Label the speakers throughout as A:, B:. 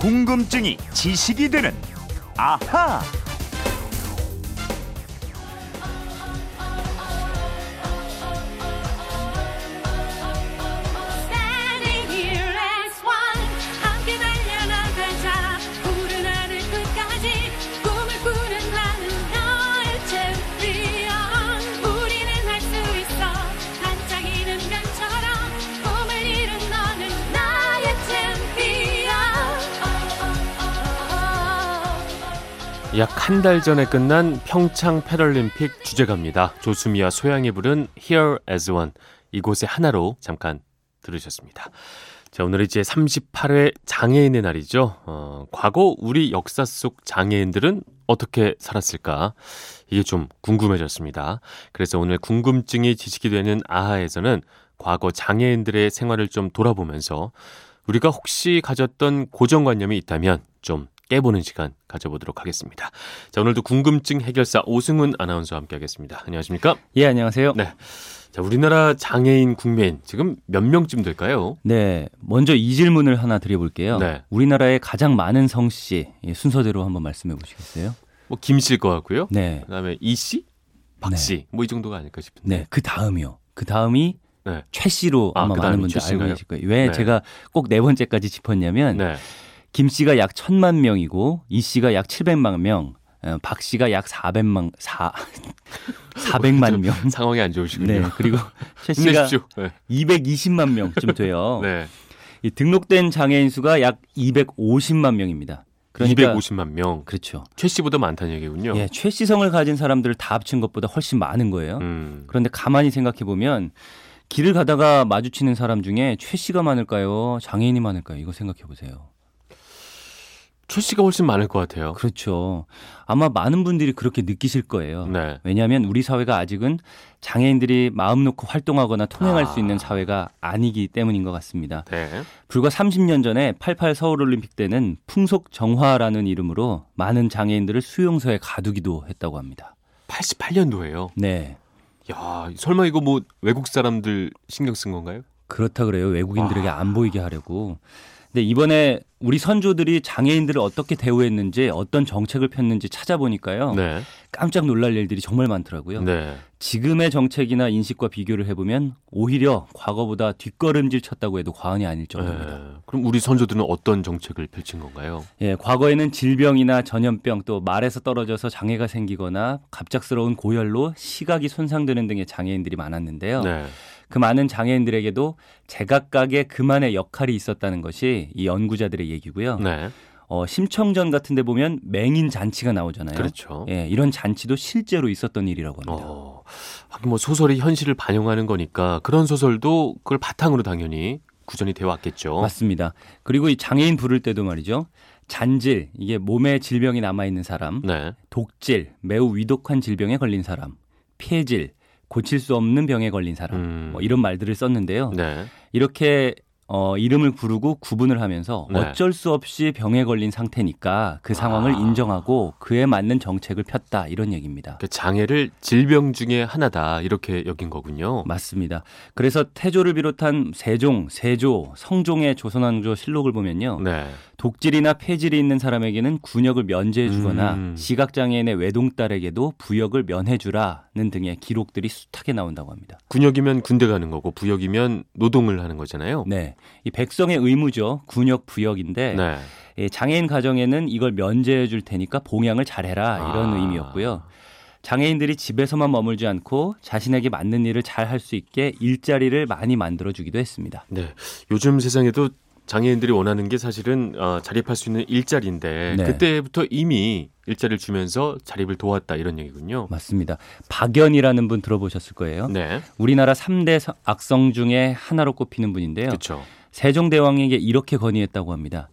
A: 궁금증이 지식이 되는 아하.
B: 약 한 달 전에 끝난 평창 패럴림픽 주제가입니다. 조수미와 소양이 부른 Here as One 이곳의 하나로 잠깐 들으셨습니다. 자, 오늘 이 제 38회 장애인의 날이죠. 어, 과거 우리 역사 속 장애인들은 어떻게 살았을까? 이게 좀 궁금해졌습니다. 그래서 오늘 궁금증이 지식이 되는 아하에서는 과거 장애인들의 생활을 좀 돌아보면서 우리가 혹시 가졌던 고정관념이 있다면 좀 깨보는 시간 가져보도록 하겠습니다. 자, 오늘도 궁금증 해결사 오승훈 아나운서와 함께 하겠습니다. 안녕하십니까?
C: 예, 안녕하세요.
B: 네. 자, 우리나라 장애인 국민 지금 몇 명쯤 될까요?
C: 네, 먼저 이 질문을 하나 드려볼게요.
B: 네.
C: 우리나라에 가장 많은 성씨 예, 순서대로 한번 말씀해 보시겠어요?
B: 뭐 김씨일 것 같고요.
C: 네,
B: 그다음에 이씨, 박씨 뭐이 정도가 아닐까 싶은데.
C: 네, 그 다음이요. 그 다음이
B: 네.
C: 최 씨로
B: 아,
C: 아마
B: 그
C: 많은 분들
B: 최
C: 알고? 계실 거예요. 왜
B: 네.
C: 제가 꼭 네 번째까지 짚었냐면
B: 네.
C: 김 씨가 약 천만 명이고 이 씨가 약 700만 명, 어, 박 씨가 약 400만 4 400만 명.
B: 상황이 안 좋으시군요.
C: 네, 그리고 최 씨가.
B: 네.
C: 220만 명쯤 돼요.
B: 네.
C: 이 등록된 장애인 수가 약 250만 명입니다. 그러니까
B: 250만 명.
C: 그렇죠.
B: 최 씨보다 많다는 얘기군요.
C: 예, 최 씨성을 가진 사람들을 다 합친 것보다 훨씬 많은 거예요.
B: 음.
C: 그런데 가만히 생각해 보면 길을 가다가 마주치는 사람 중에 최 씨가 많을까요? 장애인이 많을까요? 이거 생각해 보세요.
B: 최 씨가 훨씬 많을 것 같아요.
C: 그렇죠. 아마 많은 분들이 그렇게 느끼실 거예요.
B: 네.
C: 왜냐하면 우리 사회가 아직은 장애인들이 마음 놓고 활동하거나 통행할
B: 아.
C: 수 있는 사회가 아니기 때문인 것 같습니다.
B: 네.
C: 불과 30년 전에 88 서울올림픽 때는 풍속 정화라는 이름으로 많은 장애인들을 수용소에 가두기도 했다고 합니다.
B: 88년도예요.
C: 네.
B: 야, 설마 이거 뭐 외국 사람들 신경 쓴 건가요?
C: 그렇다 그래요. 외국인들에게
B: 와.
C: 안 보이게 하려고. 근데 이번에 우리 선조들이 장애인들을 어떻게 대우했는지 어떤 정책을 폈는지 찾아보니까요.
B: 네.
C: 깜짝 놀랄 일들이 정말 많더라고요.
B: 네.
C: 지금의 정책이나 인식과 비교를 해보면 오히려 과거보다 뒷걸음질 쳤다고 해도 과언이 아닐 정도입니다.
B: 네. 그럼 우리 선조들은 어떤 정책을 펼친 건가요?
C: 예, 과거에는 질병이나 전염병 또 말에서 떨어져서 장애가 생기거나 갑작스러운 고열로 시각이 손상되는 등의 장애인들이 많았는데요.
B: 네.
C: 그 많은 장애인들에게도 제각각의 그만의 역할이 있었다는 것이 이 연구자들의 얘기고요.
B: 네.
C: 어, 심청전 같은 데 보면 맹인 잔치가 나오잖아요.
B: 그렇죠.
C: 예, 이런 잔치도 실제로 있었던 일이라고 합니다.
B: 어, 하긴 뭐 소설이 현실을 반영하는 거니까 그런 소설도 그걸 바탕으로 당연히 구전이 되어 왔겠죠.
C: 맞습니다. 그리고 이 장애인 부를 때도 말이죠. 잔질, 이게 몸에 질병이 남아 있는 사람,
B: 네.
C: 독질, 매우 위독한 질병에 걸린 사람, 폐질, 고칠 수 없는 병에 걸린 사람,
B: 음.
C: 뭐 이런 말들을 썼는데요.
B: 네.
C: 이렇게 어, 이름을 부르고 구분을 하면서
B: 네.
C: 어쩔 수 없이 병에 걸린 상태니까 그 상황을
B: 아.
C: 인정하고 그에 맞는 정책을 폈다 이런 얘기입니다.
B: 그 장애를 질병 중에 하나다 이렇게 여긴 거군요.
C: 맞습니다. 그래서 태조를 비롯한 세종, 세조, 성종의 조선왕조 실록을 보면요.
B: 네.
C: 독질이나 폐질이 있는 사람에게는 군역을 면제해 주거나
B: 음.
C: 시각장애인의 외동딸에게도 부역을 면해 주라는 등의 기록들이 숱하게 나온다고 합니다.
B: 군역이면 군대 가는 거고 부역이면 노동을 하는 거잖아요.
C: 네. 이 백성의 의무죠. 군역 부역인데
B: 네.
C: 예, 장애인 가정에는 이걸 면제해 줄 테니까 봉양을 잘해라 이런
B: 아.
C: 의미였고요. 장애인들이 집에서만 머물지 않고 자신에게 맞는 일을 잘 할 수 있게 일자리를 많이 만들어 주기도 했습니다.
B: 네. 요즘 세상에도 장애인들이 원하는 게 사실은 어, 자립할 수 있는 일자리인데
C: 네.
B: 그때부터 이미 일자리를 주면서 자립을 도왔다 이런 얘기군요.
C: 맞습니다. 박연이라는 분 들어보셨을 거예요.
B: 네.
C: 우리나라 3대 악성 중에 하나로 꼽히는 분인데요.
B: 그렇죠.
C: 세종대왕에게 이렇게 건의했다고 합니다.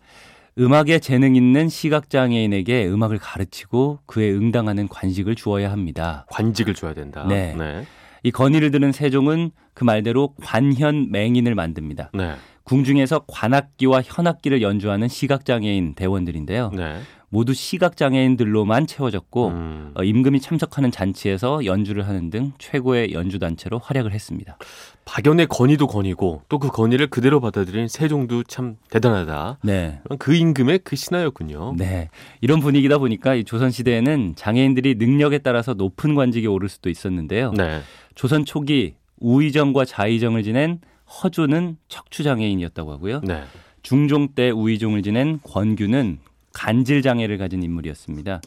C: 음악에 재능 있는 시각장애인에게 음악을 가르치고 그에 응당하는 관식을 주어야 합니다.
B: 관직을 줘야 된다.
C: 네.
B: 네.
C: 이 건의를 들은 세종은 그 말대로 관현 맹인을 만듭니다.
B: 네.
C: 궁중에서 관악기와 현악기를 연주하는 시각장애인 대원들인데요.
B: 네.
C: 모두 시각장애인들로만 채워졌고
B: 음.
C: 어, 임금이 참석하는 잔치에서 연주를 하는 등 최고의 연주 단체로 활약을 했습니다.
B: 박연의 건의도 건의고 또 그 건의를 그대로 받아들인 세종도 참 대단하다.
C: 네.
B: 그 임금의 그 신하였군요.
C: 네. 이런 분위기다 보니까 이 조선 시대에는 장애인들이 능력에 따라서 높은 관직에 오를 수도 있었는데요.
B: 네.
C: 조선 초기 우의정과 자의정을 지낸 허조는 척추 장애인이었다고 하고요.
B: 네.
C: 중종 때 우의종을 지낸 권규는 간질 장애를 가진 인물이었습니다.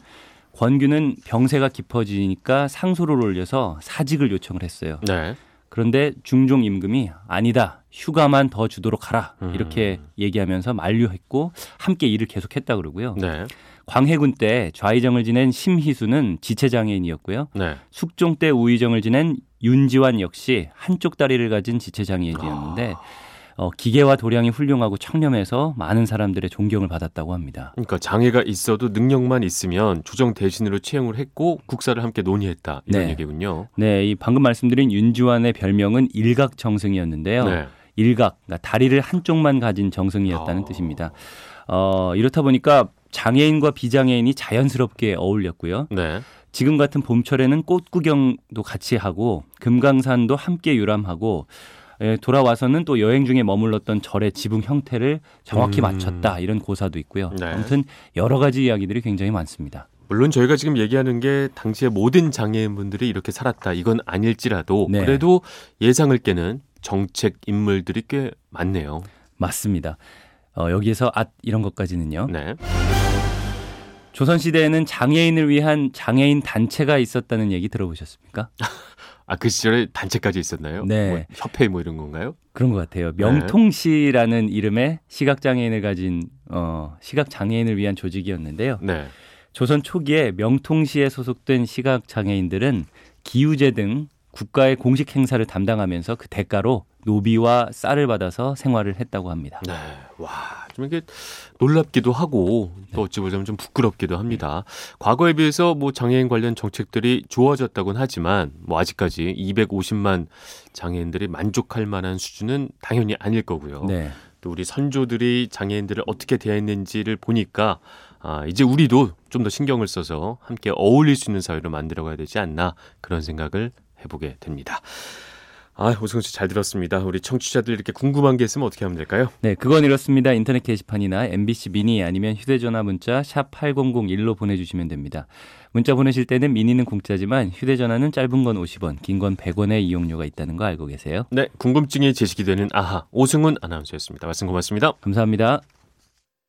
C: 권규는 병세가 깊어지니까 상소를 올려서 사직을 요청을 했어요.
B: 네.
C: 그런데 중종 임금이 아니다. 휴가만 더 주도록 하라.
B: 음.
C: 이렇게 얘기하면서 만류했고 함께 일을 계속했다 그러고요.
B: 네.
C: 광해군 때 좌의정을 지낸 심희수는 지체장애인이었고요.
B: 네.
C: 숙종 때 우의정을 지낸 윤지환 역시 한쪽 다리를 가진 지체 장애인이었는데 어, 기계와 도량이 훌륭하고 청렴해서 많은 사람들의 존경을 받았다고 합니다.
B: 그러니까 장애가 있어도 능력만 있으면 조정 대신으로 채용을 했고 국사를 함께 논의했다 이런
C: 네.
B: 얘기군요.
C: 네, 이 방금 말씀드린 윤지환의 별명은 일각정승이었는데요.
B: 네.
C: 일각, 그러니까 다리를 한쪽만 가진 정승이었다는
B: 아.
C: 뜻입니다. 어, 이렇다 보니까 장애인과 비장애인이 자연스럽게 어울렸고요.
B: 네.
C: 지금 같은 봄철에는 꽃 구경도 같이 하고 금강산도 함께 유람하고 에, 돌아와서는 또 여행 중에 머물렀던 절의 지붕 형태를 정확히
B: 음.
C: 맞췄다 이런 고사도 있고요.
B: 네.
C: 아무튼 여러 가지 이야기들이 굉장히 많습니다.
B: 물론 저희가 지금 얘기하는 게 당시에 모든 장애인분들이 이렇게 살았다 이건 아닐지라도
C: 네.
B: 그래도 예상을 깨는 정책 인물들이 꽤 많네요.
C: 맞습니다. 어, 여기에서 앗 이런 것까지는요.
B: 네.
C: 조선 시대에는 장애인을 위한 장애인 단체가 있었다는 얘기 들어보셨습니까?
B: 아 그 시절에 단체까지 있었나요?
C: 네.
B: 뭐 협회 뭐 이런 건가요?
C: 그런 것 같아요. 명통시라는 이름의 시각 장애인을 가진 어, 시각 장애인을 위한 조직이었는데요.
B: 네.
C: 조선 초기에 명통시에 소속된 시각 장애인들은 기우제 등 국가의 공식 행사를 담당하면서 그 대가로 노비와 쌀을 받아서 생활을 했다고 합니다.
B: 네. 와, 좀 이게 놀랍기도 하고 또 어찌 보자면 좀 부끄럽기도 합니다. 과거에 비해서 뭐 장애인 관련 정책들이 좋아졌다고는 하지만 뭐 아직까지 250만 장애인들이 만족할 만한 수준은 당연히 아닐 거고요.
C: 네.
B: 또 우리 선조들이 장애인들을 어떻게 대했는지를 보니까 아, 이제 우리도 좀 더 신경을 써서 함께 어울릴 수 있는 사회로 만들어 가야 되지 않나 그런 생각을 해보게 됩니다. 아, 오승훈 씨 잘 들었습니다. 우리 청취자들 이렇게 궁금한 게 있으면 어떻게 하면 될까요?
C: 네, 그건 이렇습니다. 인터넷 게시판이나 MBC 미니 아니면 휴대전화 문자 샵 8001로 보내주시면 됩니다. 문자 보내실 때는 미니는 공짜지만 휴대전화는 짧은 건 50원, 긴 건 100원의 이용료가 있다는 거 알고 계세요?
B: 네, 궁금증이 제시되는 아하 오승훈 아나운서였습니다. 말씀 고맙습니다.
C: 감사합니다.